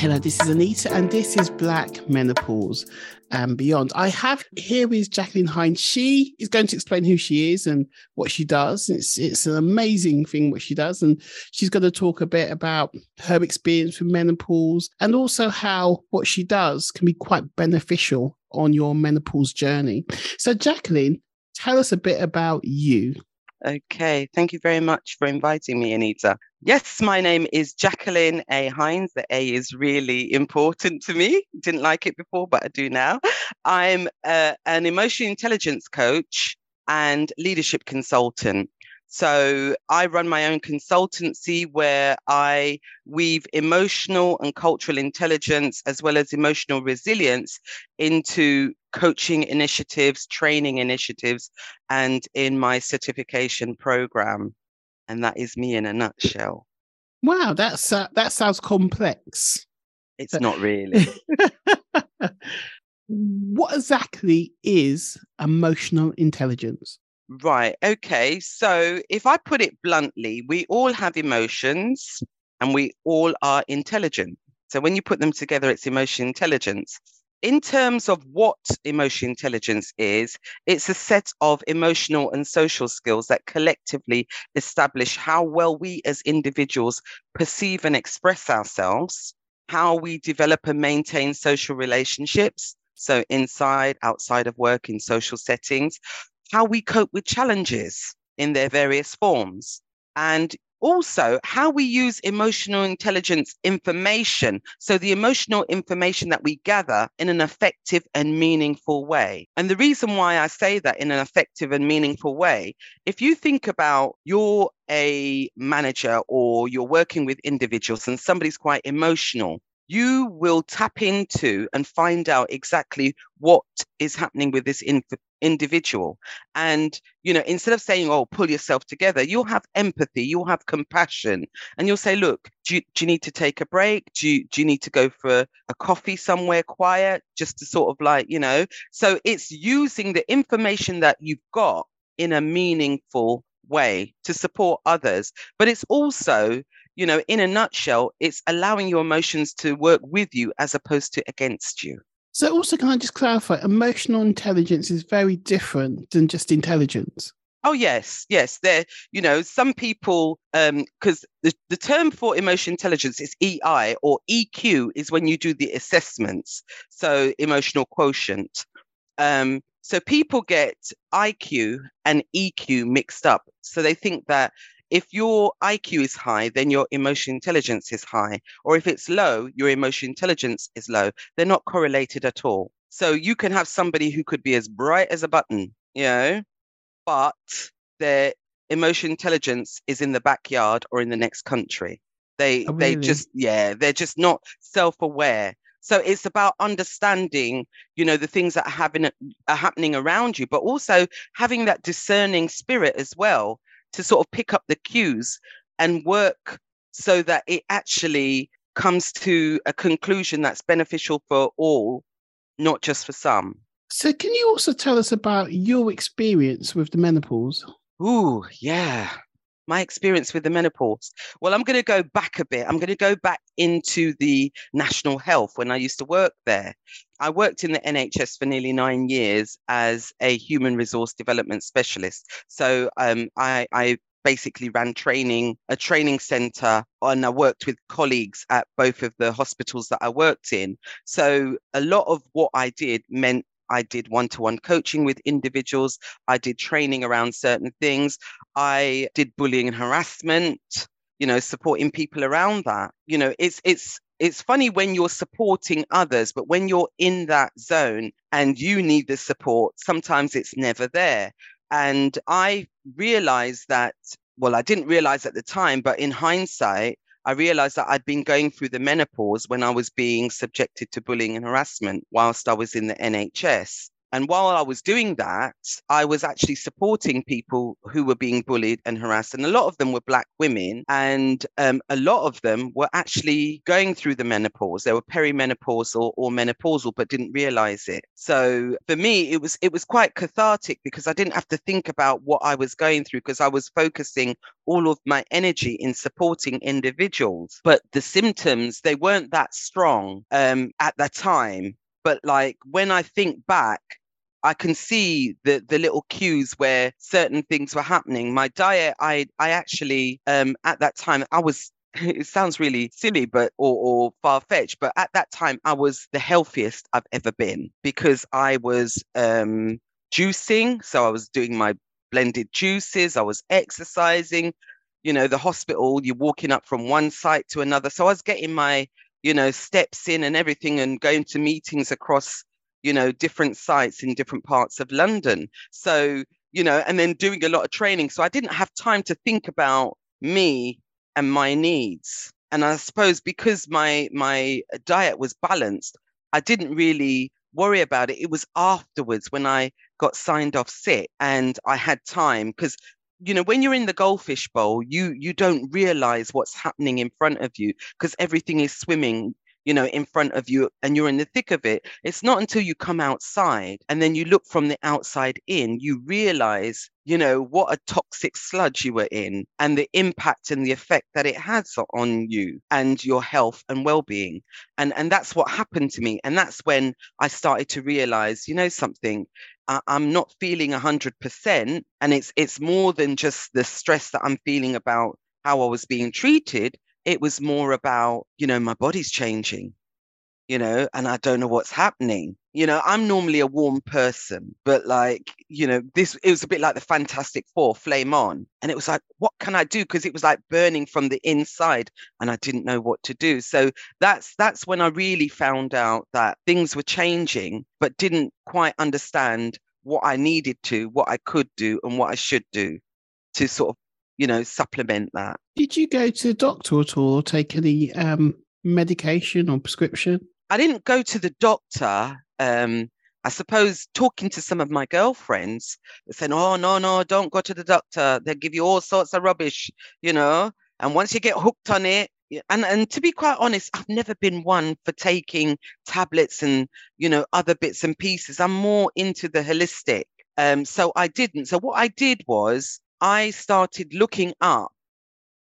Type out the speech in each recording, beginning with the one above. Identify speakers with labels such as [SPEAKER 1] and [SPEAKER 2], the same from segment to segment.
[SPEAKER 1] Hello, this is Anita, and this is Black Menopause and Beyond. I have here is Jacqueline Hinds. She is going to explain who she is and what she does. It's it's an amazing thing what she does, and she's going to talk a bit about her experience with menopause and also how what she does can be quite beneficial on your menopause journey. So, Jacqueline, tell us a bit about you.
[SPEAKER 2] Okay, thank you very much for inviting me, Anita. Yes, my name is Jacqueline A. Hinds. The A is really important to me. Didn't like it before, but I do now. I'm uh, an emotional intelligence coach and leadership consultant. So I run my own consultancy where I weave emotional and cultural intelligence as well as emotional resilience into coaching initiatives, training initiatives, and in my certification program. And that is me in a nutshell.
[SPEAKER 1] Wow, that's uh, that sounds complex.
[SPEAKER 2] It's not really.
[SPEAKER 1] what exactly is emotional intelligence?
[SPEAKER 2] Right. Okay. So if I put it bluntly, we all have emotions and we all are intelligent. So when you put them together, it's emotional intelligence. In terms of what emotional intelligence is, it's a set of emotional and social skills that collectively establish how well we as individuals perceive and express ourselves, how we develop and maintain social relationships. So, inside, outside of work, in social settings, how we cope with challenges in their various forms, and also how we use emotional intelligence information. So, the emotional information that we gather in an effective and meaningful way. And the reason why I say that in an effective and meaningful way, if you think about you're a manager or you're working with individuals and somebody's quite emotional, you will tap into and find out exactly what is happening with this inf- individual. And, you know, instead of saying, oh, pull yourself together, you'll have empathy, you'll have compassion, and you'll say, look, do you, do you need to take a break? Do you, do you need to go for a coffee somewhere quiet just to sort of like, you know? So it's using the information that you've got in a meaningful way to support others. But it's also, you know, in a nutshell, it's allowing your emotions to work with you as opposed to against you.
[SPEAKER 1] So, also, can I just clarify? Emotional intelligence is very different than just intelligence.
[SPEAKER 2] Oh yes, yes. There, you know, some people, um, because the, the term for emotional intelligence is EI or EQ is when you do the assessments. So emotional quotient. Um, so people get IQ and EQ mixed up. So they think that if your IQ is high, then your emotional intelligence is high. Or if it's low, your emotional intelligence is low. They're not correlated at all. So you can have somebody who could be as bright as a button, you know, but their emotional intelligence is in the backyard or in the next country. They
[SPEAKER 1] Oh,
[SPEAKER 2] they
[SPEAKER 1] really?
[SPEAKER 2] just yeah, they're just not self-aware. So it's about understanding, you know, the things that are having are happening around you, but also having that discerning spirit as well to sort of pick up the cues and work so that it actually comes to a conclusion that's beneficial for all, not just for some.
[SPEAKER 1] So, can you also tell us about your experience with the menopause?
[SPEAKER 2] Ooh, yeah. My experience with the menopause. Well, I'm going to go back a bit. I'm going to go back into the National Health when I used to work there. I worked in the NHS for nearly nine years as a human resource development specialist. So um, I, I basically ran training, a training center, and I worked with colleagues at both of the hospitals that I worked in. So a lot of what I did meant I did one to one coaching with individuals. I did training around certain things. I did bullying and harassment, you know, supporting people around that. You know, it's, it's, it's funny when you're supporting others, but when you're in that zone and you need the support, sometimes it's never there. And I realized that, well, I didn't realize at the time, but in hindsight, I realized that I'd been going through the menopause when I was being subjected to bullying and harassment whilst I was in the NHS. And while I was doing that, I was actually supporting people who were being bullied and harassed. And a lot of them were Black women. And um, a lot of them were actually going through the menopause. They were perimenopausal or menopausal, but didn't realize it. So for me, it was it was quite cathartic because I didn't have to think about what I was going through because I was focusing all of my energy in supporting individuals. But the symptoms, they weren't that strong um, at the time. But like when I think back, I can see the the little cues where certain things were happening. My diet, I I actually um at that time I was it sounds really silly but or, or far-fetched but at that time i was the healthiest i've ever been because i was um juicing. So i was doing my blended juices i was exercising. You know the hospital you're walking up from one site to another. So i was getting my you know steps in and everything and going to meetings across you know, different sites in different parts of London. So, you know, and then doing a lot of training. So I didn't have time to think about me and my needs. And I suppose because my my diet was balanced, I didn't really worry about it. It was afterwards when I got signed off sick and I had time because you know when you're in the goldfish bowl you you don't realize what's happening in front of you because everything is swimming you know, in front of you and you're in the thick of it. It's not until you come outside and then you look from the outside in, you realize, you know, what a toxic sludge you were in and the impact and the effect that it has on you and your health and well-being. And and that's what happened to me. And that's when I started to realize, you know, something, I'm not feeling 100%. And it's it's more than just the stress that I'm feeling about how I was being treated it was more about, you know, my body's changing, you know, and I don't know what's happening. You know, I'm normally a warm person, but like, you know, this, it was a bit like the Fantastic Four, Flame On. And it was like, what can I do? Because it was like burning from the inside and I didn't know what to do. So that's, that's when I really found out that things were changing, but didn't quite understand what I needed to, what I could do, and what I should do to sort of you know, supplement that.
[SPEAKER 1] Did you go to the doctor at all or take any um, medication or prescription?
[SPEAKER 2] I didn't go to the doctor. Um, I suppose talking to some of my girlfriends, saying, oh, no, no, don't go to the doctor. They'll give you all sorts of rubbish, you know. And once you get hooked on it, and, and to be quite honest, I've never been one for taking tablets and, you know, other bits and pieces. I'm more into the holistic. Um, so I didn't. So what I did was I started looking up,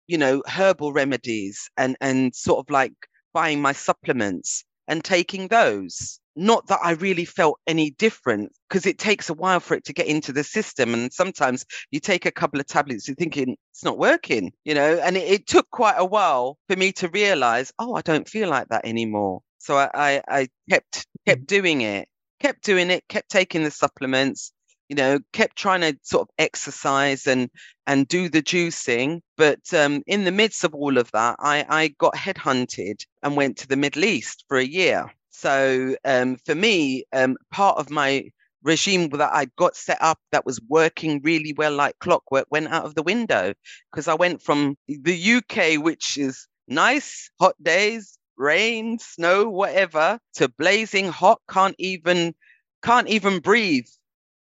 [SPEAKER 2] you know, herbal remedies and and sort of like buying my supplements and taking those. Not that I really felt any different because it takes a while for it to get into the system. And sometimes you take a couple of tablets, you're thinking it's not working, you know, and it, it took quite a while for me to realize, oh, I don't feel like that anymore. So I, I, I kept kept doing it, kept doing it, kept taking the supplements, you know, kept trying to sort of exercise and and do the juicing. But um, in the midst of all of that, I, I got headhunted and went to the Middle East for a year. So um, for me, um, part of my regime that I got set up that was working really well like clockwork went out of the window because I went from the UK, which is nice, hot days, rain, snow, whatever, to blazing hot, can't even can't even breathe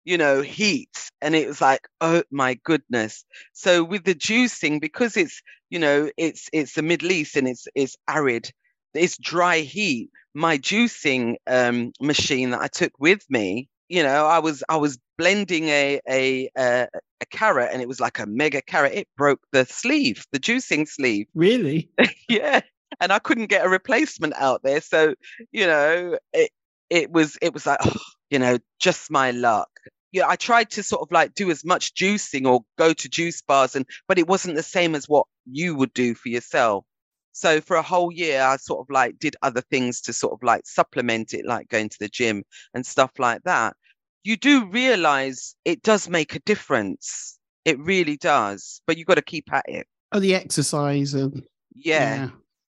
[SPEAKER 2] you know, heat. And it was like, oh my goodness. So with the juicing, because it's, you know, it's it's the Middle East and it's it's arid, it's dry heat. My juicing um, machine that I took with me, you know, I was I was blending a, a a a carrot and it was like a mega carrot. It broke the sleeve, the juicing sleeve.
[SPEAKER 1] Really?
[SPEAKER 2] yeah, and I couldn't get a replacement out there. So you know, it it was it was like oh, you know just my luck. Yeah, I tried to sort of like do as much juicing or go to juice bars, and but it wasn't the same as what you would do for yourself. So for a whole year, I sort of like did other things to sort of like supplement it, like going to the gym and stuff like that. You do realize it does make a difference. It really does, but you've got to keep at it.
[SPEAKER 1] Oh, the exercise and
[SPEAKER 2] Yeah.
[SPEAKER 1] yeah,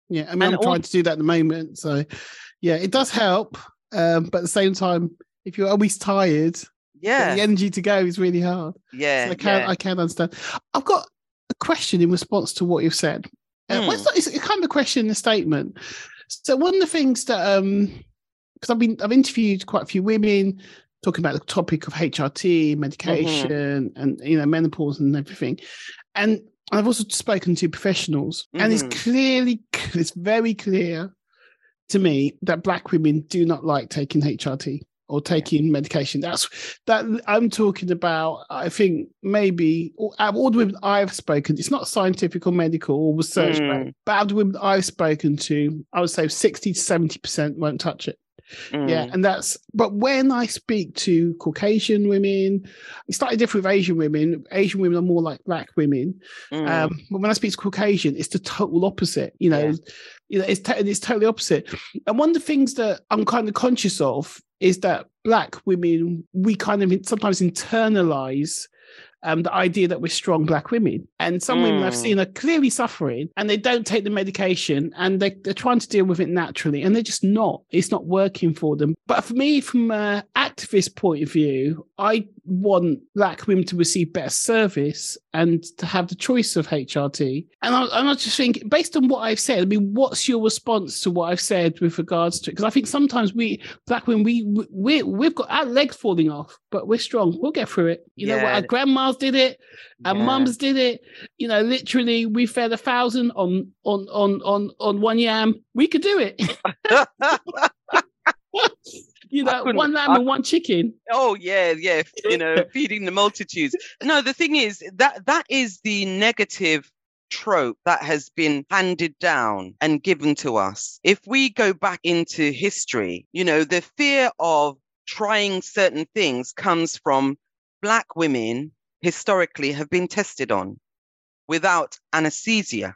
[SPEAKER 1] yeah. I mean,
[SPEAKER 2] And
[SPEAKER 1] I'm trying to do that at the moment, so yeah, it does help. Um, but at the same time, if you're always tired,
[SPEAKER 2] Yeah.
[SPEAKER 1] the energy to go is really hard.
[SPEAKER 2] Yeah.
[SPEAKER 1] So I can
[SPEAKER 2] yeah.
[SPEAKER 1] I can't understand. I've got a question in response to what you've said. Uh, well, it's,
[SPEAKER 2] Hmm.
[SPEAKER 1] not, it's kind of a question and a statement. So one of the things that um because I've been I've interviewed quite a few women talking about the topic of HRT, medication, and you know menopause and everything, and I've also spoken to professionals, and it's
[SPEAKER 2] Mhm.
[SPEAKER 1] clearly it's very clear to me that black women do not like taking HRT or taking medication. That's that I'm talking about. I think maybe out of all the women I've spoken, it's not scientific or medical or research,
[SPEAKER 2] Mm.
[SPEAKER 1] but out of the women I've spoken to, I would say 60 to 70 percent won't touch it. Yeah,
[SPEAKER 2] Mm.
[SPEAKER 1] and that's but when I speak to Caucasian women, it's slightly different with Asian women. Asian women are more like black women.
[SPEAKER 2] Mm.
[SPEAKER 1] Um, but when I speak to Caucasian, it's the total opposite. You know,
[SPEAKER 2] Yeah.
[SPEAKER 1] you know, it's to- it's totally opposite. And one of the things that I'm kind of conscious of is that black women we kind of sometimes internalize. Um, the idea that we're strong black women, and some women I've
[SPEAKER 2] Mm.
[SPEAKER 1] seen are clearly suffering, and they don't take the medication, and they, they're trying to deal with it naturally, and they're just not. It's not working for them. But for me, from an activist point of view, I want black women to receive better service and to have the choice of HRT. And I, and I just think, based on what I've said, I mean, what's your response to what I've said with regards to it? Because I think sometimes we, black women, we, we, we've got our legs falling off, but we're strong. We'll get through it. You know. Our grandmas did it. Our
[SPEAKER 2] Yeah.
[SPEAKER 1] mums did it. You know, literally, we fed a thousand on on on on on one yam. We could do it. you know, one lamb
[SPEAKER 2] I
[SPEAKER 1] and one chicken.
[SPEAKER 2] Oh yeah, yeah, you know, feeding the multitudes. No, the thing is that that is the negative trope that has been handed down and given to us. If we go back into history, you know, the fear of trying certain things comes from black women historically have been tested on without anesthesia.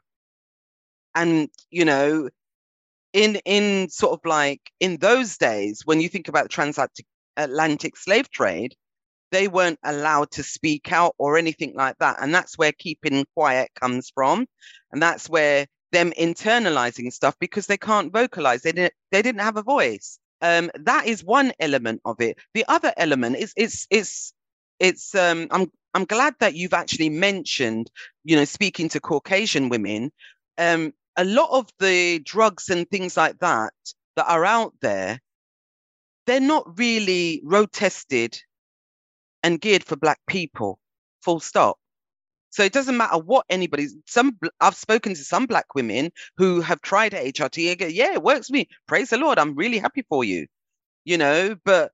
[SPEAKER 2] And, you know, in in sort of like in those days when you think about the transatlantic Atlantic slave trade, they weren't allowed to speak out or anything like that. And that's where keeping quiet comes from. And that's where them internalizing stuff because they can't vocalize. They didn't they didn't have a voice. Um, that is one element of it. The other element is it's it's it's um I'm I'm glad that you've actually mentioned, you know, speaking to Caucasian women. Um, a lot of the drugs and things like that that are out there, they're not really road tested and geared for black people. Full stop. So it doesn't matter what anybody's. Some I've spoken to some black women who have tried HRT. and go, yeah, it works for me. Praise the Lord. I'm really happy for you. You know, but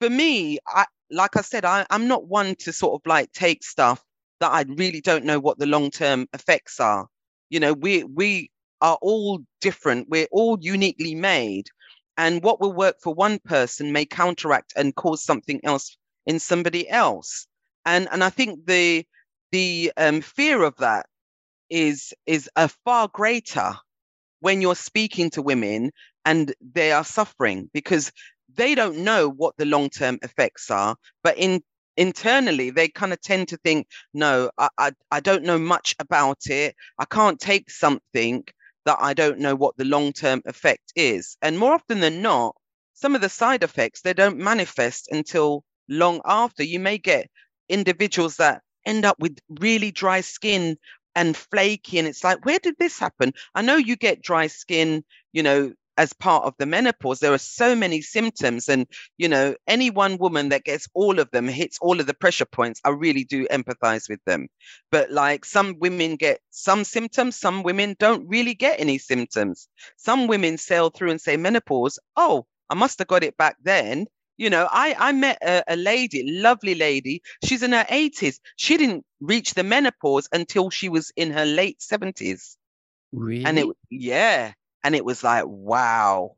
[SPEAKER 2] for me, I like I said, I, I'm not one to sort of like take stuff that I really don't know what the long term effects are. You know, we we are all different. We're all uniquely made, and what will work for one person may counteract and cause something else in somebody else. And and I think the the um, fear of that is is a far greater when you're speaking to women and they are suffering because they don't know what the long term effects are, but in internally they kind of tend to think, no, I, I I don't know much about it. I can't take something that I don't know what the long term effect is. And more often than not, some of the side effects they don't manifest until long after. You may get individuals that end up with really dry skin and flaky and it's like where did this happen i know you get dry skin you know as part of the menopause there are so many symptoms and you know any one woman that gets all of them hits all of the pressure points i really do empathize with them. But like some women get some symptoms some women don't really get any symptoms. Some women sail through and say menopause? Oh i must have got it back then. You know i i met a, a lady lovely lady. She's in her 80s she didn't reach the menopause until she was in her late 70s
[SPEAKER 1] Really?
[SPEAKER 2] and it yeah and it was like wow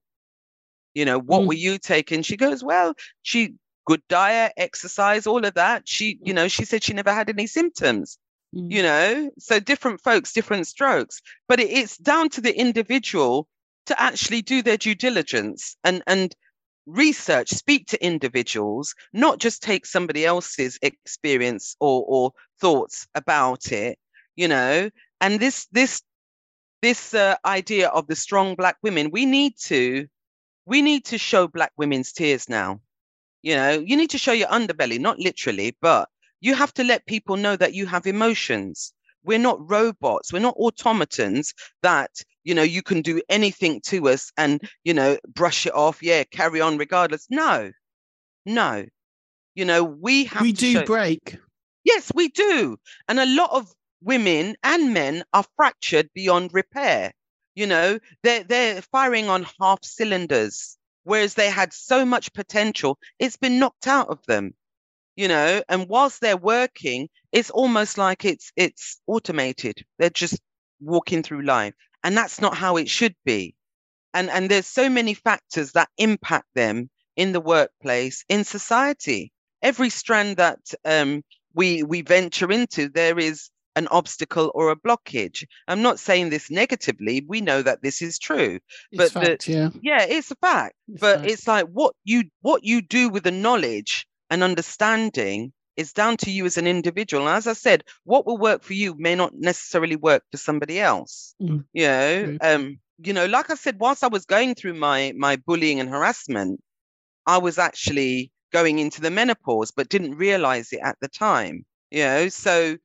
[SPEAKER 2] you know what
[SPEAKER 1] Mm.
[SPEAKER 2] were you taking she goes well she good diet exercise all of that she you know she said she never had any symptoms
[SPEAKER 1] Mm.
[SPEAKER 2] you know so different folks different strokes but it, it's down to the individual to actually do their due diligence and and research speak to individuals not just take somebody else's experience or or thoughts about it you know and this this this uh, idea of the strong black women we need to we need to show black women's tears now. You know you need to show your underbelly not literally but you have to let people know that you have emotions. We're not robots. We're not automatons that you know you can do anything to us and you know brush it off yeah carry on regardless. No. No. You know we have
[SPEAKER 1] we do
[SPEAKER 2] show-
[SPEAKER 1] break.
[SPEAKER 2] Yes, we do. And a lot of women and men are fractured beyond repair. You know, they're they're firing on half cylinders, whereas they had so much potential, it's been knocked out of them. You know, and whilst they're working, it's almost like it's it's automated. They're just walking through life. And that's not how it should be. And and there's so many factors that impact them in the workplace, in society. Every strand that um we we venture into there is an obstacle or a blockage. I'm not saying this negatively. We know that this is true
[SPEAKER 1] It's
[SPEAKER 2] but the-
[SPEAKER 1] yeah.
[SPEAKER 2] yeah it's a fact.
[SPEAKER 1] It's
[SPEAKER 2] but
[SPEAKER 1] fact.
[SPEAKER 2] it's like what you what you do with the knowledge and understanding is down to you as an individual. And as i said what will work for you may not necessarily work for somebody else
[SPEAKER 1] Mm.
[SPEAKER 2] you know? Um you know like i said whilst i was going through my my bullying and harassment i was actually going into the menopause but didn't realize it at the time you know? So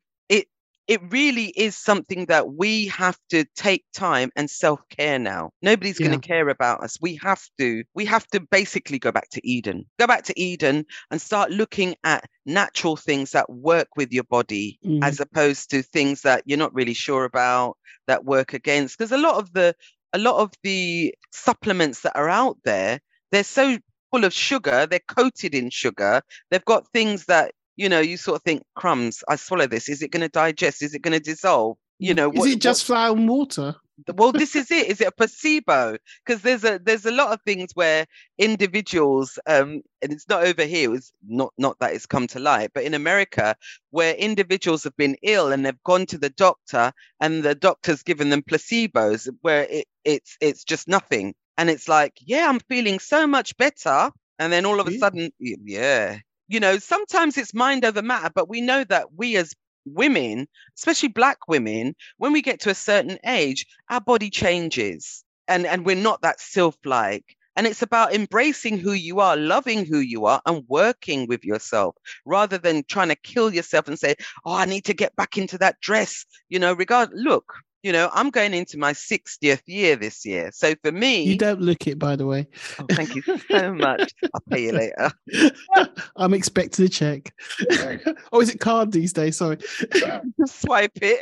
[SPEAKER 2] it really is something that we have to take time and self-care now. Nobody's going to care about us. We have to we have to basically go back to eden. Go back to eden and start looking at natural things that work with your body
[SPEAKER 1] Mm.
[SPEAKER 2] as opposed to things that you're not really sure about that work against. Because a lot of the a lot of the supplements that are out there they're so full of sugar they're coated in sugar they've got things that you know you sort of think crumbs i swallow this. Is it going to digest? Is it going to dissolve? You know
[SPEAKER 1] is
[SPEAKER 2] what-
[SPEAKER 1] it just flour and water?
[SPEAKER 2] well this is it. Is it a placebo? Because there's a there's a lot of things where individuals um and it's not over here it's not not that it's come to light but in america where individuals have been ill and they've gone to the doctor and the doctor's given them placebos where it, it's it's just nothing. And it's like yeah i'm feeling so much better. And then all of a sudden yeah you know sometimes it's mind over matter but we know that we as women especially black women when we get to a certain age our body changes and and we're not that sylph like and it's about embracing who you are loving who you are and working with yourself rather than trying to kill yourself and say oh i need to get back into that dress you know regard look you know i'm going into my 60th year this year so for me
[SPEAKER 1] You don't look it, by the way.
[SPEAKER 2] oh, thank you so much i'll pay you later
[SPEAKER 1] I'm expecting a check. oh, is it card these days? Sorry.
[SPEAKER 2] swipe it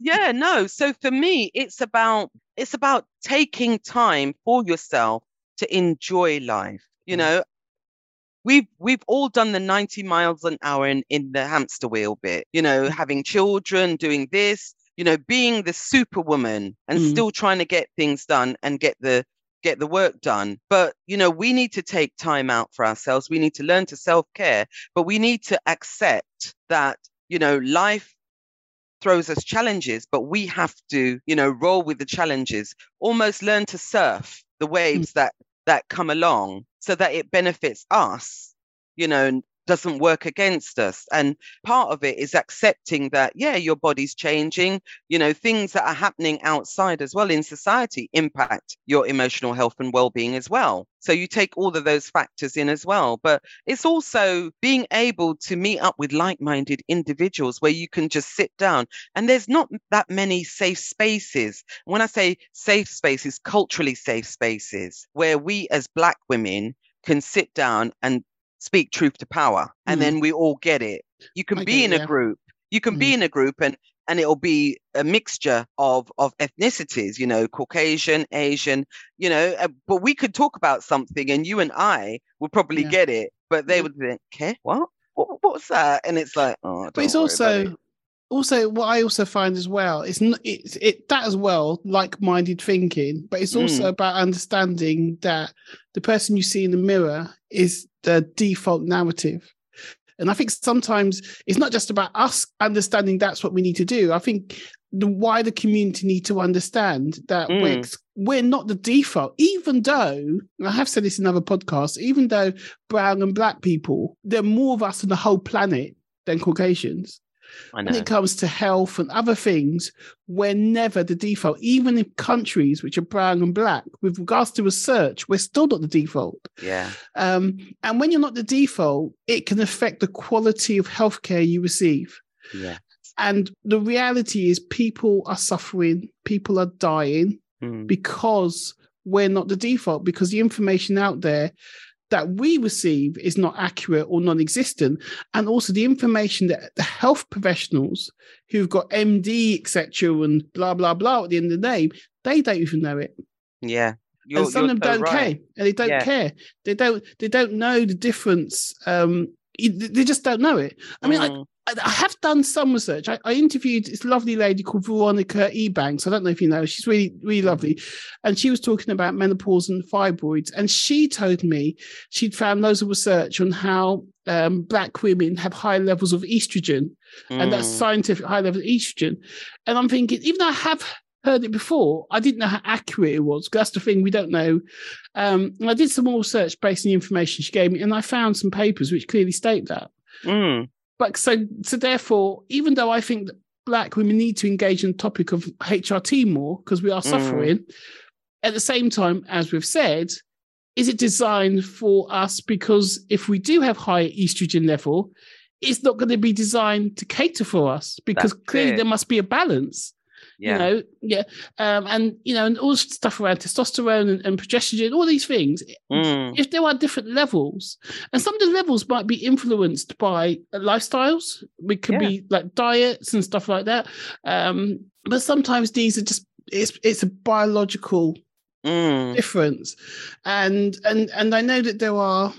[SPEAKER 2] yeah no so for me it's about it's about taking time for yourself to enjoy life you
[SPEAKER 1] Mm.
[SPEAKER 2] know we've we've all done the 90 miles an hour in, in the hamster wheel bit you know having children doing this you know being the superwoman and
[SPEAKER 1] Mm.
[SPEAKER 2] still trying to get things done and get the get the work done. But you know we need to take time out for ourselves. We need to learn to self-care but we need to accept that you know life throws us challenges but we have to you know roll with the challenges. Almost learn to surf the waves that that come along so that it benefits us you know doesn't work against us. And part of it is accepting that, yeah, your body's changing. You know, things that are happening outside as well in society impact your emotional health and well being as well. So you take all of those factors in as well. But it's also being able to meet up with like minded individuals where you can just sit down. And there's not that many safe spaces. When I say safe spaces, culturally safe spaces, where we as Black women can sit down and speak truth to power and mm. then we all get it. You can I be in a group. You can mm. be in a group and and it'll be a mixture of of ethnicities you know caucasian asian you know uh, but we could talk about something and you and i would probably yeah. get it but they would think okay what? what what's that and it's like oh
[SPEAKER 1] but it's also it. Also what i also find as well it's not it's it that as well like-minded thinking but it's also mm. about understanding that the person you see in the mirror is the default narrative and I think sometimes it's not just about us understanding that's what we need to do. I think the wider community need to understand that mm. we're, we're not the default, even though, I have said this in other podcasts, even though brown and black people, there are more of us on the whole planet than Caucasians when it comes to health and other things, we're never the default. Even in countries which are brown and black, with regards to research, we're still not the default.
[SPEAKER 2] Yeah.
[SPEAKER 1] Um, and when you're not the default, it can affect the quality of healthcare you receive.
[SPEAKER 2] Yeah.
[SPEAKER 1] And the reality is, people are suffering, people are dying mm. because we're not the default, because the information out there that we receive is not accurate or non-existent and also the information that the health professionals who've got md etc and blah blah blah at the end of the day they don't even know it
[SPEAKER 2] yeah
[SPEAKER 1] you're, and some of them so don't right. care and they don't yeah. care they don't they don't know the difference um they just don't know it i mean mm. I have done some research. I, I, interviewed this lovely lady called Veronica Ebanks. I don't know if you know. She's really, really lovely. And she was talking about menopause and fibroids. And she told me she'd found loads of research on how um, black women have high levels of estrogen. Mm. And that's scientific high levels of estrogen. And I'm thinking, even though I have heard it before, I didn't know how accurate it was. That's the thing we don't know. Um, and I did some more research based on the information she gave me, and I found some papers which clearly state that.
[SPEAKER 2] Mm.
[SPEAKER 1] But so so therefore, even though I think that black women need to engage in the topic of HRT more because we are mm. suffering, mm. at the same time, as we've said, is it designed for us? Because if we do have high estrogen level, it's not going to be designed to cater for us because That's clearly it. there must be a balance. Yeah. You know, yeah. Um, and you know, and all stuff around testosterone and, and progesterone, all these things. Mm. If there are different levels, and some of the levels might be influenced by lifestyles, it could yeah. be like diets and stuff like that. Um, but sometimes these are just it's it's a biological mm. difference, and and and I know that there are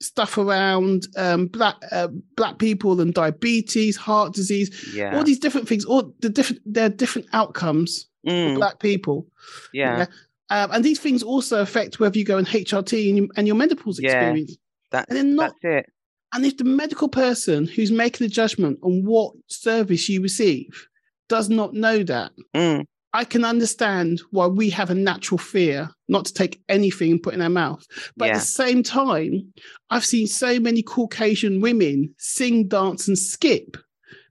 [SPEAKER 1] stuff around um, black uh, black people and diabetes, heart disease, yeah. all these different things. All the different there are different outcomes mm. for black people.
[SPEAKER 2] Yeah. yeah?
[SPEAKER 1] Um, and these things also affect whether you go in HRT and, you, and your menopause yeah. experience.
[SPEAKER 2] That's, and then not, that's it.
[SPEAKER 1] And if the medical person who's making the judgment on what service you receive does not know that,
[SPEAKER 2] mm.
[SPEAKER 1] I can understand why we have a natural fear not to take anything and put in our mouth. But yeah. at the same time, I've seen so many Caucasian women sing, dance, and skip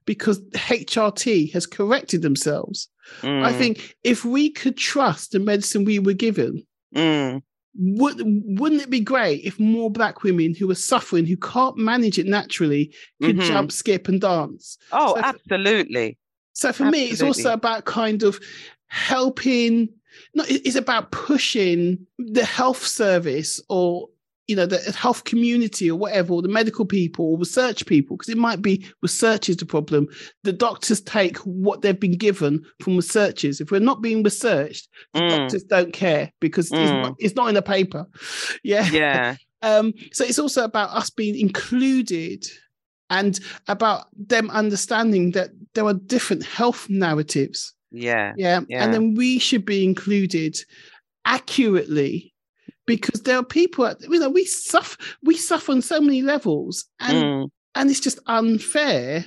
[SPEAKER 1] because HRT has corrected themselves. Mm. I think if we could trust the medicine we were given,
[SPEAKER 2] mm.
[SPEAKER 1] would, wouldn't it be great if more black women who are suffering, who can't manage it naturally, could mm-hmm. jump, skip, and dance?
[SPEAKER 2] Oh, so absolutely.
[SPEAKER 1] So for Absolutely. me, it's also about kind of helping. No, it's about pushing the health service or you know the health community or whatever, or the medical people or research people, because it might be research is the problem. The doctors take what they've been given from researchers. If we're not being researched, mm. doctors don't care because mm. it's, not, it's not in the paper. Yeah,
[SPEAKER 2] yeah.
[SPEAKER 1] um, so it's also about us being included and about them understanding that there are different health narratives.
[SPEAKER 2] Yeah,
[SPEAKER 1] yeah. Yeah. And then we should be included accurately because there are people, you know, we suffer, we suffer on so many levels and, mm. and it's just unfair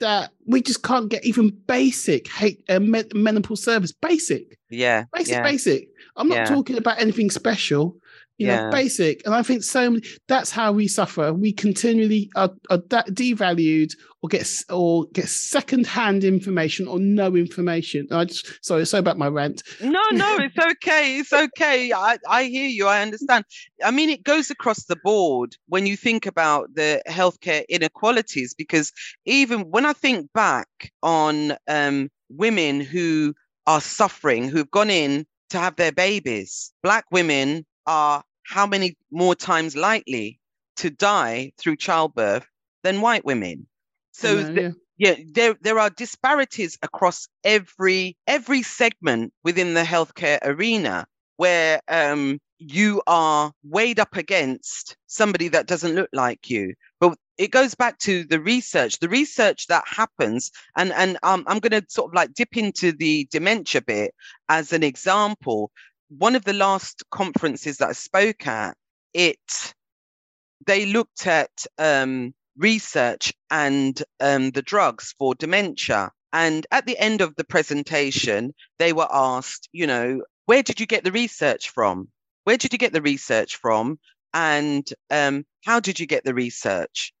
[SPEAKER 1] that we just can't get even basic hate, uh, menopause service. Basic.
[SPEAKER 2] Yeah.
[SPEAKER 1] Basic,
[SPEAKER 2] yeah.
[SPEAKER 1] basic. I'm not yeah. talking about anything special You
[SPEAKER 2] Yeah.
[SPEAKER 1] know, basic. And I think so many, that's how we suffer. We continually are, are devalued or get or get second-hand information or no information. I just sorry, sorry about my rant.
[SPEAKER 2] No, no, it's okay. It's okay. I, I hear you. I understand. I mean, it goes across the board when you think about the healthcare inequalities, because even when I think back on um, women who are suffering, who've gone in to have their babies, Black women are how many more times likely to die through childbirth than white women? So, th-
[SPEAKER 1] yeah.
[SPEAKER 2] yeah there there are disparities across every every segment within the healthcare arena where um you are weighed up against somebody that doesn't look like you but it goes back to the research the research that happens and and um, i'm going to sort of like dip into the dementia bit as an example one of the last conferences that i spoke at it they looked at um research and um, the drugs for dementia. And at the end of the presentation, they were asked, you know, where did you get the research from? Where did you get the research from? And um, how did you get the research?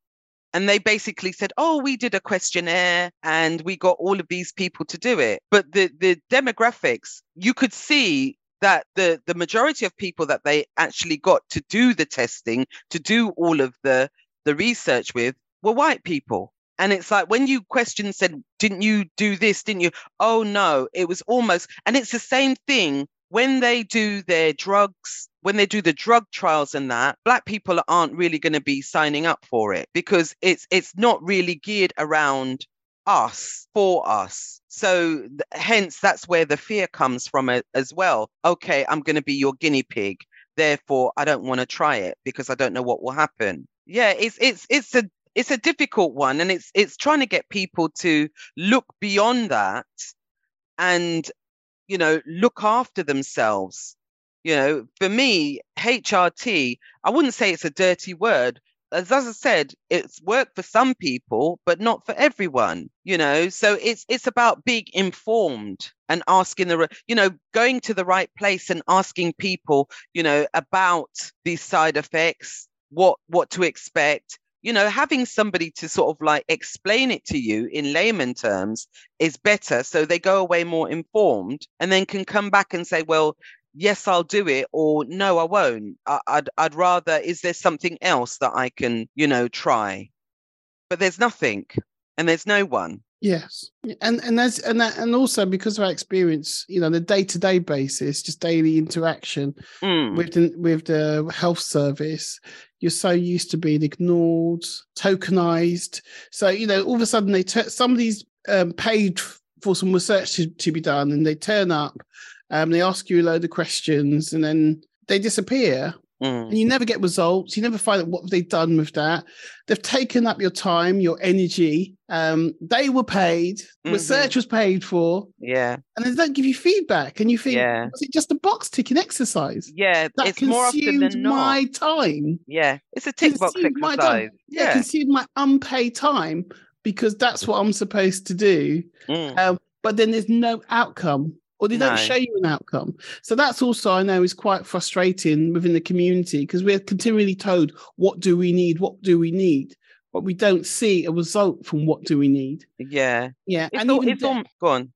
[SPEAKER 2] And they basically said, oh, we did a questionnaire and we got all of these people to do it. But the, the demographics, you could see that the, the majority of people that they actually got to do the testing, to do all of the the research with were white people. And it's like when you question said, didn't you do this? Didn't you? Oh no, it was almost, and it's the same thing when they do their drugs, when they do the drug trials and that, black people aren't really going to be signing up for it because it's it's not really geared around us for us. So th- hence that's where the fear comes from a- as well. Okay, I'm going to be your guinea pig. Therefore, I don't want to try it because I don't know what will happen yeah it's it's it's a it's a difficult one and it's it's trying to get people to look beyond that and you know look after themselves you know for me hrt i wouldn't say it's a dirty word as, i said it's worked for some people but not for everyone you know? So it's it's about being informed and asking the you know going to the right place and asking people you know about these side effects what what to expect. You know having somebody to sort of like explain it to you in layman terms is better so they go away more informed and then can come back and say well yes i'll do it or no i won't. I, i'd i'd rather is there something else that i can you know try? But there's nothing and there's no one.
[SPEAKER 1] Yes, and and that's and that and also because of our experience, you know, the day to day basis, just daily interaction
[SPEAKER 2] Mm,
[SPEAKER 1] with the with the health service, you're so used to being ignored, tokenized. So you know, all of a sudden they t- somebody's um, paid for some research to, to be done, and they turn up, um, they ask you a load of questions, and then they disappear
[SPEAKER 2] mm,
[SPEAKER 1] and you never get results. You never find out what they've done with that. They've taken up your time, your energy. Um, they were paid,
[SPEAKER 2] Mhm.
[SPEAKER 1] research was paid for,
[SPEAKER 2] yeah
[SPEAKER 1] and they don't give you feedback. And you think,
[SPEAKER 2] Yeah.
[SPEAKER 1] was it just a box ticking exercise?
[SPEAKER 2] yeah
[SPEAKER 1] That
[SPEAKER 2] it's
[SPEAKER 1] consumed my time.
[SPEAKER 2] yeah it's a tick box
[SPEAKER 1] consumed my
[SPEAKER 2] exercise
[SPEAKER 1] time. Yeah,
[SPEAKER 2] yeah
[SPEAKER 1] consumed my unpaid time because that's what I'm supposed to do.
[SPEAKER 2] Mm,
[SPEAKER 1] Um, but then there's no outcome or they don't
[SPEAKER 2] No.
[SPEAKER 1] show you an outcome. So that's also, I know, is quite frustrating within the community because we're continually told, what do we need? What do we need? But we don't see a result from what do we need.
[SPEAKER 2] yeah
[SPEAKER 1] Yeah.
[SPEAKER 2] it's
[SPEAKER 1] and,
[SPEAKER 2] all,
[SPEAKER 1] even then,
[SPEAKER 2] go on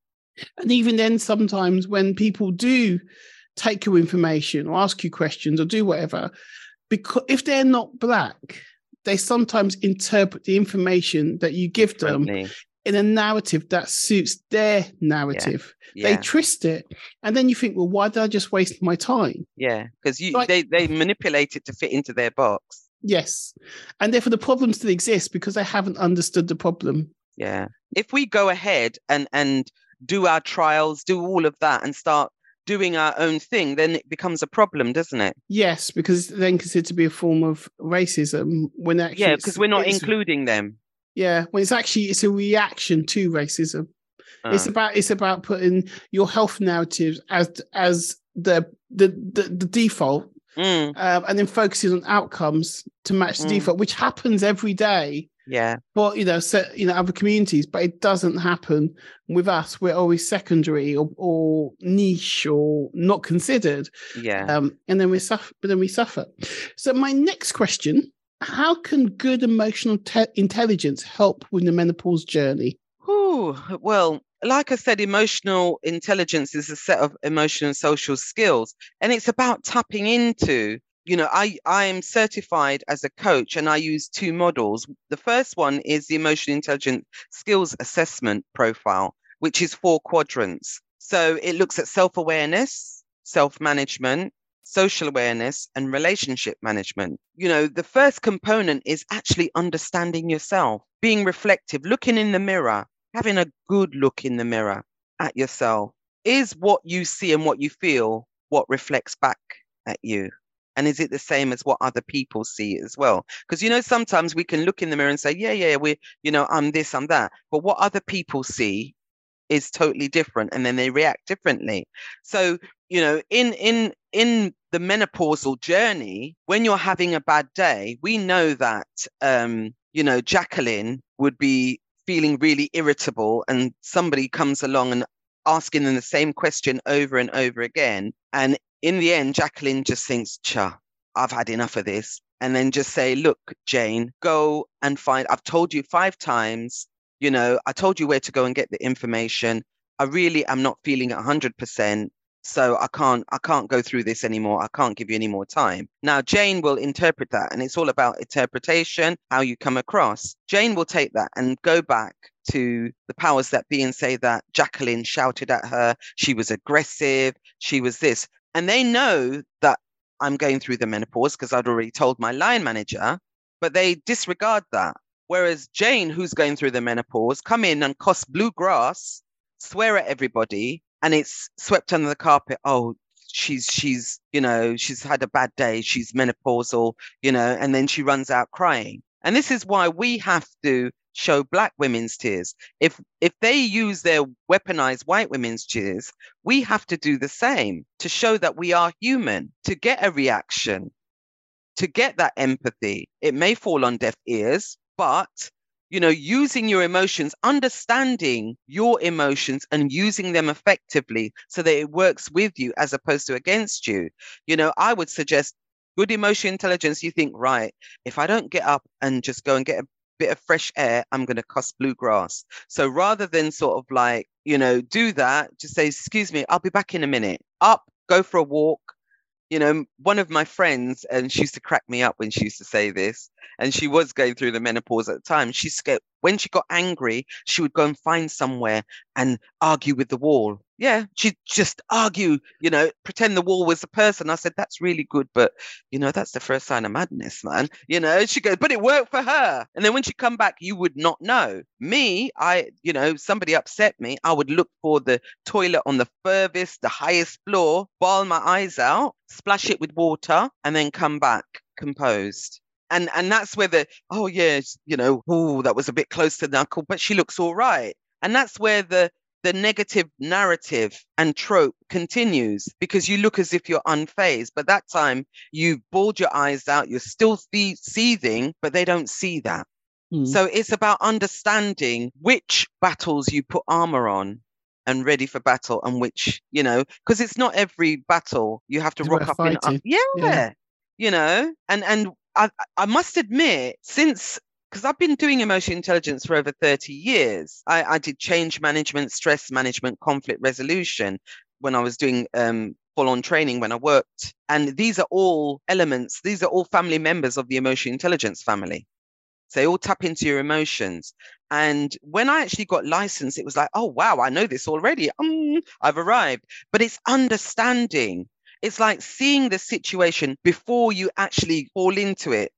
[SPEAKER 1] and even then, sometimes when people do take your information or ask you questions or do whatever, because if they're not black, they sometimes interpret the information that you give them. In a narrative that suits their narrative. They
[SPEAKER 2] yeah
[SPEAKER 1] twist it. And then you think, well, why did I just waste my time?
[SPEAKER 2] Yeah, because you
[SPEAKER 1] Like-
[SPEAKER 2] they they manipulate it to fit into their box.
[SPEAKER 1] Yes. And therefore the problems still exist because they haven't understood the problem.
[SPEAKER 2] Yeah. If we go ahead and and do our trials, do all of that, and start doing our own thing, then it becomes a problem, doesn't it?
[SPEAKER 1] Yes, because it's then considered to be a form of racism when actually
[SPEAKER 2] yeah, because we're not including them.
[SPEAKER 1] Yeah, well, it's actually it's a reaction to racism. It's
[SPEAKER 2] Uh,
[SPEAKER 1] about it's about putting your health narratives as as the the the, the default
[SPEAKER 2] mm,
[SPEAKER 1] um, and then focusing on outcomes to match the
[SPEAKER 2] Mm.
[SPEAKER 1] default, which happens every day.
[SPEAKER 2] Yeah.
[SPEAKER 1] for you know, so, you know, other communities, but it doesn't happen with us. We're always secondary or, or niche or not considered,
[SPEAKER 2] Yeah.
[SPEAKER 1] um, and then we suffer. But then we suffer. So my next question: How can good emotional te- intelligence help with the menopause journey?
[SPEAKER 2] Ooh, well, like I said, emotional intelligence is a set of emotional and social skills, and it's about tapping into. You know, I I am certified as a coach, and I use two models. The first one is the emotional intelligence skills assessment profile, which is four quadrants. So it looks at self awareness, self management, social awareness, and relationship management. You know, the first component is actually understanding yourself, being reflective, looking in the mirror, having a good look in the mirror at yourself. Is what you see and what you feel what reflects back at you? And is it the same as what other people see as well? Because, you know, sometimes we can look in the mirror and say, yeah, yeah, we're, you know, I'm this, I'm that. But what other people see is totally different and then they react differently. So, you know, in, in, in the menopausal journey, when you're having a bad day, we know that, um, you know, Jacqueline would be feeling really irritable and somebody comes along and asking them the same question over and over again. And in the end, Jacqueline just thinks, cha, I've had enough of this. And then just say, look, Jane, go and find, I've told you five times, you know, I told you where to go and get the information. I really am not feeling 100%. So I can't, I can't go through this anymore. I can't give you any more time. Now, Jane will interpret that and it's all about interpretation, how you come across. Jane will take that and go back to the powers that be and say that Jacqueline shouted at her. She was aggressive. She was this. And they know that I'm going through the menopause because I'd already told my line manager, but they disregard that. Whereas Jane, who's going through the menopause, come in and cost blue grass, swear at everybody, and it's swept under the carpet. Oh, she's she's you know she's had a bad day. She's menopausal, you know, and then she runs out crying. And this is why we have to show black women's tears. If if they use their weaponized white women's tears, we have to do the same to show that we are human, to get a reaction, to get that empathy. It may fall on deaf ears, but you know, using your emotions, understanding your emotions and using them effectively so that it works with you as opposed to against you. You know, I would suggest good emotional intelligence. You think, right, if I don't get up and just go and get a bit of fresh air, I'm going to cost bluegrass. So rather than sort of like, you know, do that, just say, excuse me, I'll be back in a minute. Up, go for a walk. You know, one of my friends, and she used to crack me up when she used to say this, and she was going through the menopause at the time. She when she got angry, she would go and find somewhere and argue with the wall. Yeah, she'd just argue, you know, pretend the wall was a person. I said, that's really good, but you know, that's the first sign of madness, man. You know, she goes, but it worked for her. And then when she come back, you would not know. Me, I, you know, somebody upset me, I would look for the toilet on the furthest, the highest floor, bile my eyes out, splash it with water, and then come back composed and and that's where the oh yeah you know oh that was a bit close to the knuckle but she looks all right. And that's where the the negative narrative and trope continues because you look as if you're unfazed. But that time you've bawled your eyes out you're still the- seething but they don't see that.
[SPEAKER 1] Mm.
[SPEAKER 2] so it's about understanding which battles you put armor on and ready for battle and which you know because it's not every battle you have to rock up in yeah,
[SPEAKER 1] Yeah.
[SPEAKER 2] you know? And and I, I must admit, since because I've been doing emotional intelligence for over 30 years, I, I did change management, stress management, conflict resolution when I was doing um, full on training when I worked. And these are all elements, these are all family members of the emotional intelligence family. So they all tap into your emotions. And when I actually got licensed, it was like, oh, wow, I know this already. Um, I've arrived. But it's understanding it's like seeing the situation before you actually fall into it.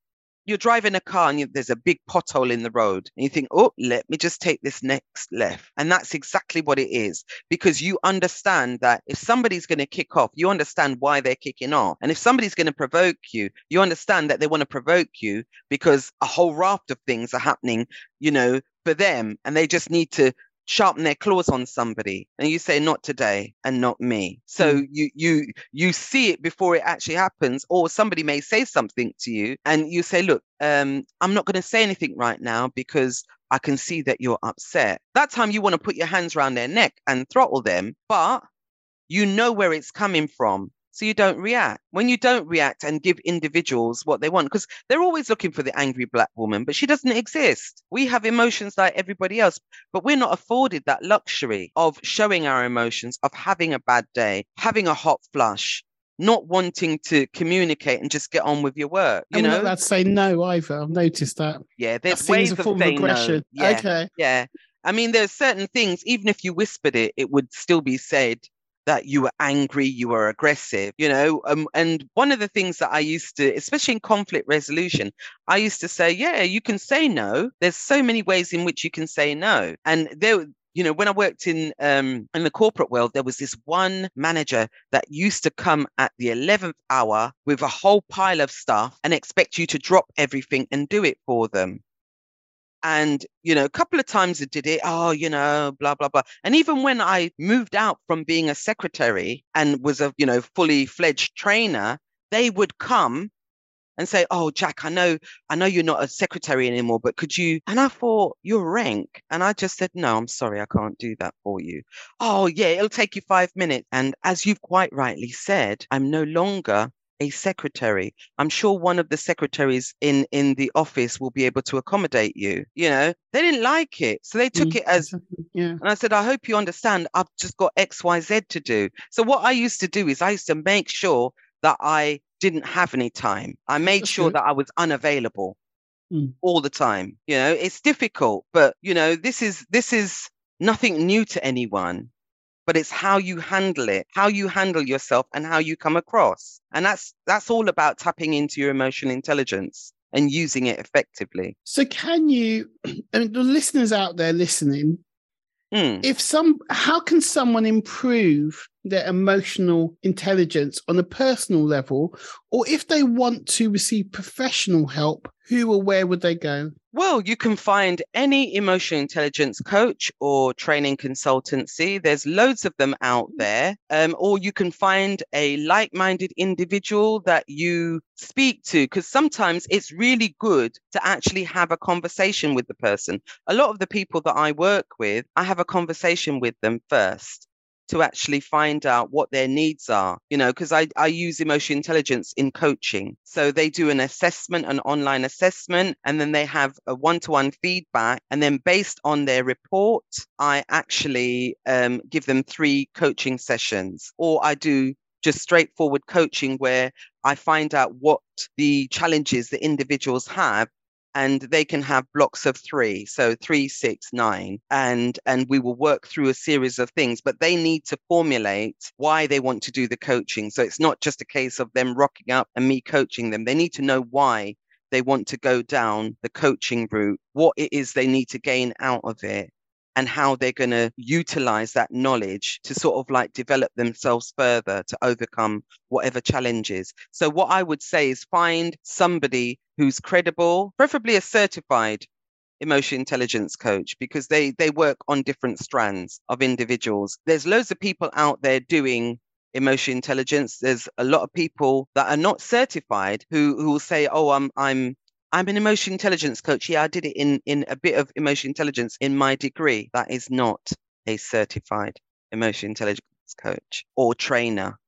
[SPEAKER 2] You're driving a car and you, there's a big pothole in the road, and you think, oh, let me just take this next left. And that's exactly what it is because you understand that if somebody's going to kick off, you understand why they're kicking off. And if somebody's going to provoke you, you understand that they want to provoke you because a whole raft of things are happening, you know, for them, and they just need to sharpen their claws on somebody and you say not today and not me. So
[SPEAKER 1] Mm.
[SPEAKER 2] you you you see it before it actually happens or somebody may say something to you and you say look um i'm not going to say anything right now because i can see that you're upset. That time you want to put your hands around their neck and throttle them but you know where it's coming from so you don't react when you don't react and give individuals what they want because they're always looking for the angry black woman but she doesn't exist we have emotions like everybody else but we're not afforded that luxury of showing our emotions of having a bad day having a hot flush not wanting to communicate and just get on with your work you
[SPEAKER 1] And
[SPEAKER 2] know
[SPEAKER 1] to say no either. I've noticed that.
[SPEAKER 2] yeah
[SPEAKER 1] That
[SPEAKER 2] there's
[SPEAKER 1] seems
[SPEAKER 2] ways
[SPEAKER 1] a form of aggression.
[SPEAKER 2] no yeah
[SPEAKER 1] Okay.
[SPEAKER 2] yeah. I mean, there's certain things, even if you whispered it, it would still be said that you were angry, you were aggressive, you know. Um, and one of the things that I used to, especially in conflict resolution, I used to say, yeah, you can say no. There's so many ways in which you can say no. And there, you know, when I worked in um in the corporate world, there was this one manager that used to come at the eleventh hour with a whole pile of stuff and expect you to drop everything and do it for them. And, you know, a couple of times I did it, oh, you know, blah, blah, blah. And even when I moved out from being a secretary and was a, you know, fully fledged trainer, they would come and say, Oh, Jack, I know, I know you're not a secretary anymore, but could you? And I thought, You're rank. And I just said, No, I'm sorry, I can't do that for you. Oh, yeah, it'll take you five minutes. And as you've quite rightly said, I'm no longer a secretary. I'm sure one of the secretaries in in the office will be able to accommodate you. You know, they didn't like it, so they took
[SPEAKER 1] Mm,
[SPEAKER 2] it as
[SPEAKER 1] yeah.
[SPEAKER 2] and I said, I hope you understand. I've just got X, Y, Z to do. So what I used to do is I used to make sure that I didn't have any time. I made
[SPEAKER 1] That's
[SPEAKER 2] sure
[SPEAKER 1] good.
[SPEAKER 2] that I was unavailable
[SPEAKER 1] Mm.
[SPEAKER 2] all the time. You know, it's difficult, but you know, this is this is nothing new to anyone. But it's how you handle it, how you handle yourself, and how you come across. And that's that's all about tapping into your emotional intelligence and using it effectively.
[SPEAKER 1] So can you? I mean, the listeners out there listening,
[SPEAKER 2] Mm.
[SPEAKER 1] if some, how can someone improve their emotional intelligence on a personal level, or if they want to receive professional help, who or where would they go?
[SPEAKER 2] Well, you can find any emotional intelligence coach or training consultancy. There's loads of them out there. Um, or you can find a like minded individual that you speak to, because sometimes it's really good to actually have a conversation with the person. A lot of the people that I work with, I have a conversation with them first to actually find out what their needs are, you know, because I, I use emotional intelligence in coaching. So they do an assessment, an online assessment, and then they have a one to one feedback. And then based on their report, I actually um, give them three coaching sessions, or I do just straightforward coaching where I find out what the challenges the individuals have and they can have blocks of three so three six nine and and we will work through a series of things but they need to formulate why they want to do the coaching so it's not just a case of them rocking up and me coaching them they need to know why they want to go down the coaching route what it is they need to gain out of it and how they're going to utilize that knowledge to sort of like develop themselves further to overcome whatever challenges. So, what I would say is find somebody who's credible, preferably a certified emotional intelligence coach because they they work on different strands of individuals there's loads of people out there doing emotional intelligence there's a lot of people that are not certified who who will say oh i'm i'm I'm an emotional intelligence coach. Yeah, I did it in in a bit of emotional intelligence in my degree. That is not a certified emotional intelligence coach or trainer.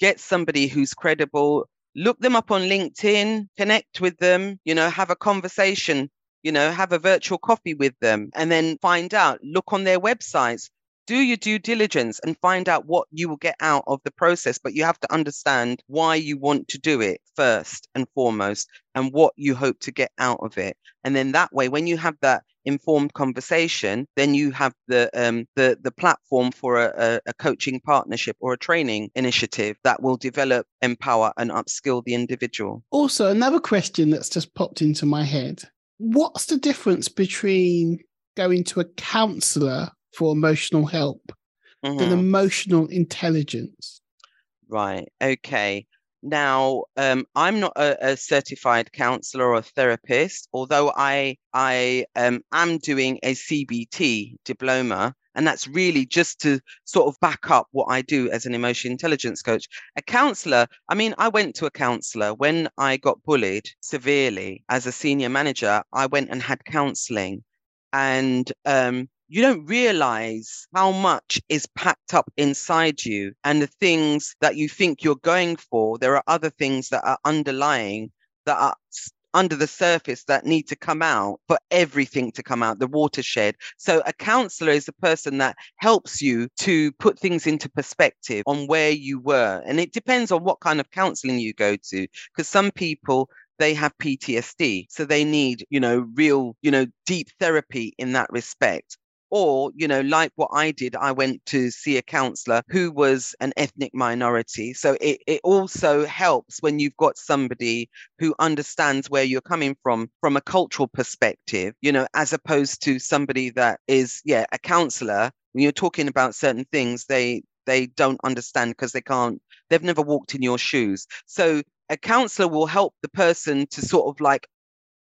[SPEAKER 2] Get somebody who's credible. Look them up on LinkedIn, connect with them, you know, have a conversation, you know, have a virtual coffee with them and then find out, look on their websites, do your due diligence and find out what you will get out of the process. But you have to understand why you want to do it first and foremost and what you hope to get out of it. And then that way, when you have that informed conversation, then you have the um, the the platform for a, a, a coaching partnership or a training initiative that will develop, empower, and upskill the individual.
[SPEAKER 1] Also, another question that's just popped into my head what's the difference between going to a counselor for emotional help than
[SPEAKER 2] Mhm.
[SPEAKER 1] emotional intelligence?
[SPEAKER 2] Right. Okay. Now, um, I'm not a, a, certified counselor or therapist, although I I um, am doing a CBT diploma. And that's really just to sort of back up what I do as an emotion intelligence coach. A counselor, I mean, I went to a counselor when I got bullied severely as a senior manager. I went and had counseling. And um, you don't realize how much is packed up inside you and the things that you think you're going for. There are other things that are underlying that are under the surface that need to come out for everything to come out, the watershed. So a counselor is a person that helps you to put things into perspective on where you were. And it depends on what kind of counseling you go to, because some people they have PTSD. So they need, you know, real, you know, deep therapy in that respect or you know like what i did i went to see a counselor who was an ethnic minority. So it, it also helps when you've got somebody who understands where you're coming from from a cultural perspective you know as opposed to somebody that is yeah a counselor. When you're talking about certain things they they don't understand because they can't they've never walked in your shoes. So a counselor will help the person to sort of like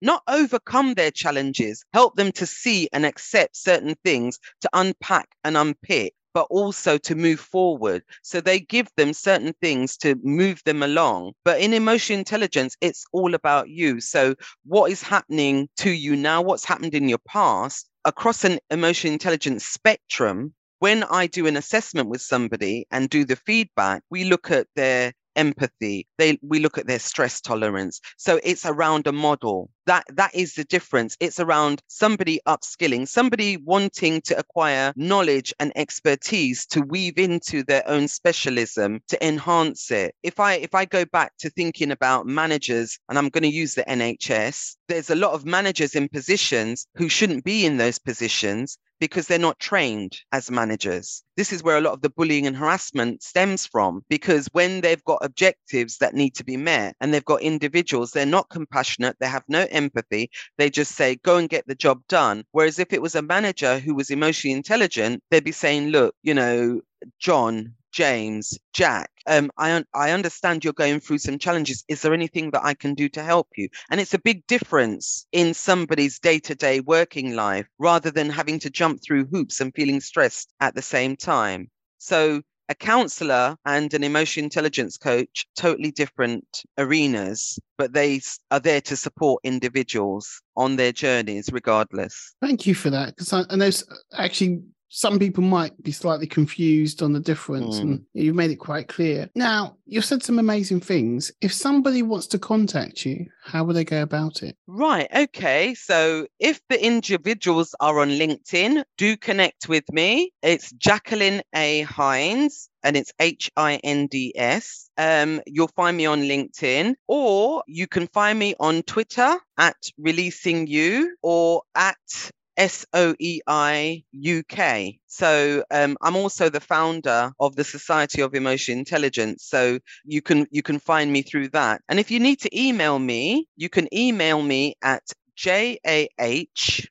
[SPEAKER 2] not overcome their challenges, help them to see and accept certain things, to unpack and unpick, but also to move forward. So they give them certain things to move them along. But in emotional intelligence, it's all about you. So what is happening to you now? What's happened in your past? Across an emotional intelligence spectrum, when I do an assessment with somebody and do the feedback, we look at their empathy they we look at their stress tolerance. So it's around a model. That that is the difference. It's around somebody upskilling somebody wanting to acquire knowledge and expertise to weave into their own specialism to enhance it. If i if i go back to thinking about managers and i'm going to use the nhs there's a lot of managers in positions who shouldn't be in those positions because they're not trained as managers. This is where a lot of the bullying and harassment stems from because when they've got objectives that need to be met and they've got individuals, they're not compassionate, they have no empathy, they just say, go and get the job done. Whereas if it was a manager who was emotionally intelligent, they'd be saying, look, you know, John, James, Jack, um, I, un- I understand you're going through some challenges. Is there anything that I can do to help you? And it's a big difference in somebody's day to day working life rather than having to jump through hoops and feeling stressed at the same time. So, a counselor and an emotion intelligence coach, totally different arenas, but they are there to support individuals on their journeys regardless.
[SPEAKER 1] Thank you for that. Because I, I know actually some people might be slightly confused on the difference, mm. and you've made it quite clear. Now, you've said some amazing things. If somebody wants to contact you, how would they go about it?
[SPEAKER 2] Right. Okay. So if the individuals are on LinkedIn, do connect with me. It's Jacqueline A. Hinds and it's H I N D S. Um, you'll find me on LinkedIn, or you can find me on Twitter at Releasing You or at SOEI UK. So um, I'm also the founder of the Society of Emotion Intelligence. So you can you can find me through that. And if you need to email me, you can email me at jah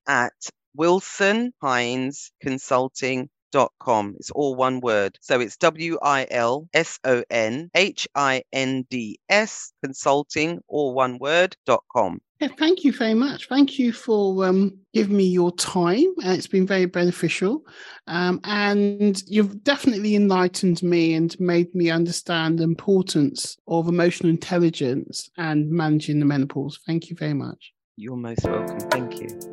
[SPEAKER 2] at Wilson Hinds Consulting dot com. It's all one word. So it's W I L S O N H I N D S consulting, all one word dot com.
[SPEAKER 1] Yeah, thank you very much. Thank you for um, giving me your time. Uh, it's been very beneficial. Um, and you've definitely enlightened me and made me understand the importance of emotional intelligence and managing the menopause. Thank you very much.
[SPEAKER 2] You're most welcome. Thank you.